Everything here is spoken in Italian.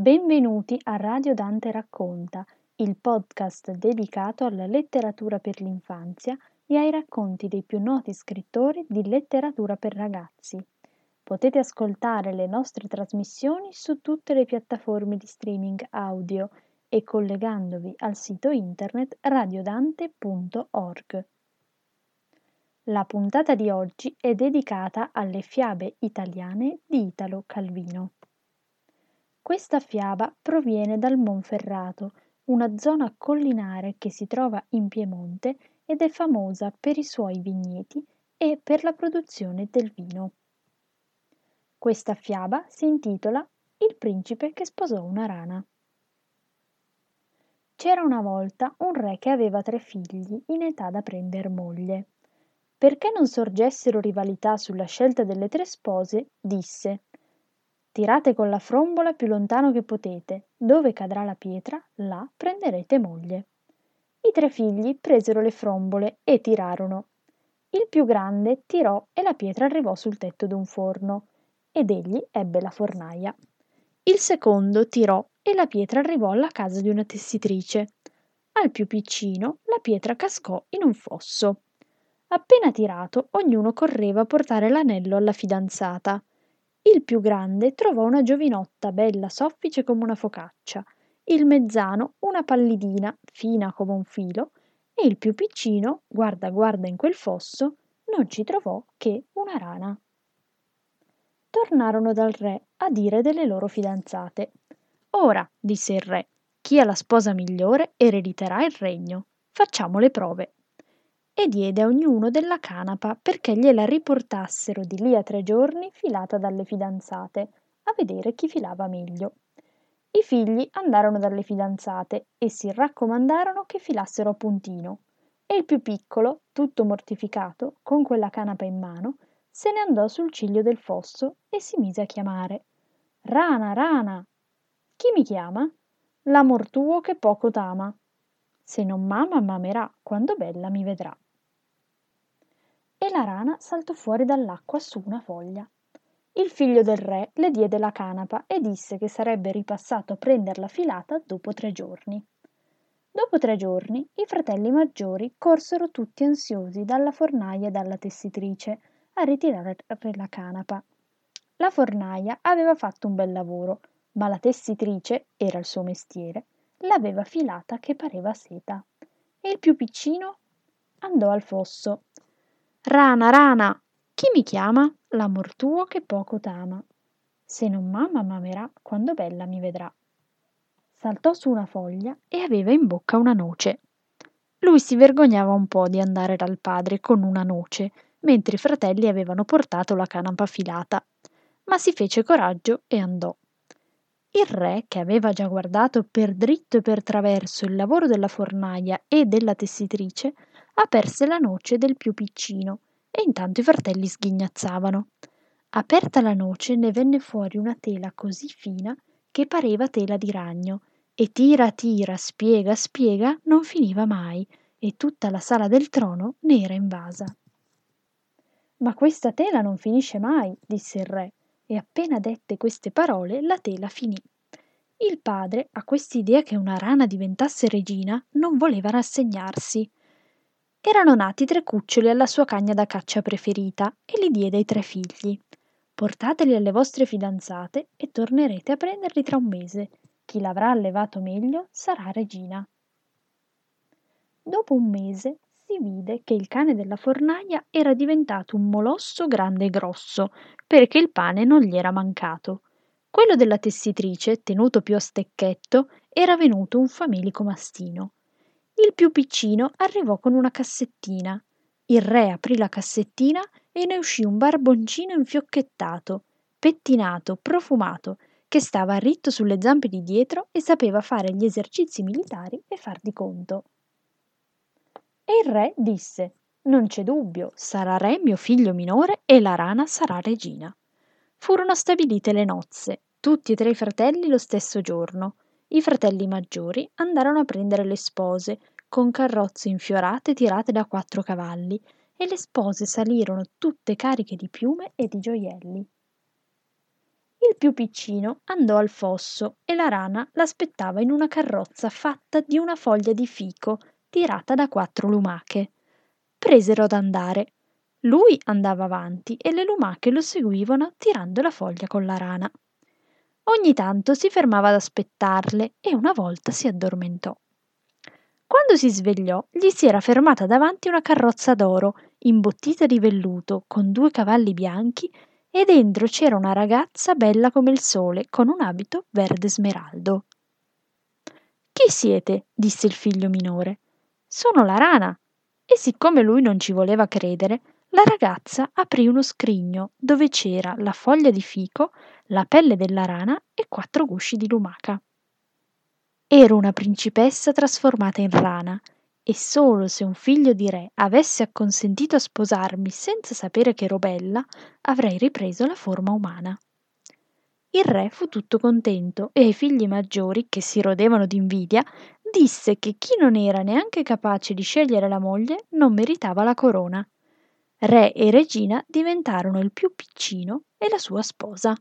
Benvenuti a Radio Dante Racconta, il podcast dedicato alla letteratura per l'infanzia e ai racconti dei più noti scrittori di letteratura per ragazzi. Potete ascoltare le nostre trasmissioni su tutte le piattaforme di streaming audio e collegandovi al sito internet radiodante.org. La puntata di oggi è dedicata alle fiabe italiane di Italo Calvino. Questa fiaba proviene dal Monferrato, una zona collinare che si trova in Piemonte ed è famosa per i suoi vigneti e per la produzione del vino. Questa fiaba si intitola Il principe che sposò una rana. C'era una volta un re che aveva tre figli in età da prender moglie. Perché non sorgessero rivalità sulla scelta delle tre spose, disse Tirate con la frombola più lontano che potete, dove cadrà la pietra, là prenderete moglie. I tre figli presero le frombole e tirarono. Il più grande tirò e la pietra arrivò sul tetto d'un forno, ed egli ebbe la fornaia. Il secondo tirò e la pietra arrivò alla casa di una tessitrice. Al più piccino la pietra cascò in un fosso. Appena tirato, ognuno correva a portare l'anello alla fidanzata. Il più grande trovò una giovinotta bella soffice come una focaccia, il mezzano una pallidina fina come un filo e il più piccino, guarda guarda in quel fosso, non ci trovò che una rana. Tornarono dal re a dire delle loro fidanzate. Ora, disse il re, chi ha la sposa migliore erediterà il regno. Facciamo le prove e diede a ognuno della canapa perché gliela riportassero di lì a tre giorni filata dalle fidanzate, a vedere chi filava meglio. I figli andarono dalle fidanzate e si raccomandarono che filassero a puntino, e il più piccolo, tutto mortificato, con quella canapa in mano, se ne andò sul ciglio del fosso e si mise a chiamare. Rana, rana! Chi mi chiama? L'amor tuo che poco t'ama. Se non mama, mamerà, quando bella mi vedrà la rana saltò fuori dall'acqua su una foglia. Il figlio del re le diede la canapa e disse che sarebbe ripassato a prenderla filata dopo tre giorni. Dopo tre giorni i fratelli maggiori corsero tutti ansiosi dalla fornaia e dalla tessitrice a ritirare la canapa. La fornaia aveva fatto un bel lavoro, ma la tessitrice, era il suo mestiere, l'aveva filata che pareva seta. E il più piccino andò al fosso Rana, rana, chi mi chiama? L'amor tuo che poco t'ama. Se non m'ama, m'amerà, quando bella mi vedrà. Saltò su una foglia e aveva in bocca una noce. Lui si vergognava un po' di andare dal padre con una noce, mentre i fratelli avevano portato la canapa filata, ma si fece coraggio e andò. Il re, che aveva già guardato per dritto e per traverso il lavoro della fornaia e della tessitrice, aperse la noce del più piccino e intanto i fratelli sghignazzavano. Aperta la noce ne venne fuori una tela così fina che pareva tela di ragno e tira tira, spiega spiega, non finiva mai e tutta la sala del trono ne era invasa. Ma questa tela non finisce mai, disse il re, e appena dette queste parole la tela finì. Il padre, a quest'idea che una rana diventasse regina, non voleva rassegnarsi erano nati tre cuccioli alla sua cagna da caccia preferita e li diede ai tre figli. Portateli alle vostre fidanzate e tornerete a prenderli tra un mese. Chi l'avrà allevato meglio sarà regina. Dopo un mese si vide che il cane della fornaia era diventato un molosso grande e grosso, perché il pane non gli era mancato. Quello della tessitrice, tenuto più a stecchetto, era venuto un famelico mastino. Il più piccino arrivò con una cassettina. Il re aprì la cassettina e ne uscì un barboncino infiocchettato, pettinato, profumato, che stava ritto sulle zampe di dietro e sapeva fare gli esercizi militari e far di conto. E il re disse: Non c'è dubbio, sarà re mio figlio minore e la rana sarà regina. Furono stabilite le nozze, tutti e tre i fratelli lo stesso giorno. I fratelli maggiori andarono a prendere le spose, con carrozze infiorate tirate da quattro cavalli, e le spose salirono tutte cariche di piume e di gioielli. Il più piccino andò al fosso e la rana l'aspettava in una carrozza fatta di una foglia di fico tirata da quattro lumache. Presero ad andare. Lui andava avanti e le lumache lo seguivano tirando la foglia con la rana. Ogni tanto si fermava ad aspettarle e una volta si addormentò. Quando si svegliò, gli si era fermata davanti una carrozza d'oro, imbottita di velluto, con due cavalli bianchi e dentro c'era una ragazza bella come il sole, con un abito verde smeraldo. Chi siete? disse il figlio minore. Sono la rana. E siccome lui non ci voleva credere, la ragazza aprì uno scrigno dove c'era la foglia di fico, la pelle della rana e quattro gusci di lumaca. Ero una principessa trasformata in rana e solo se un figlio di re avesse acconsentito a sposarmi senza sapere che ero bella, avrei ripreso la forma umana. Il re fu tutto contento e ai figli maggiori, che si rodevano d'invidia, disse che chi non era neanche capace di scegliere la moglie non meritava la corona. Re e regina diventarono il più piccino e la sua sposa.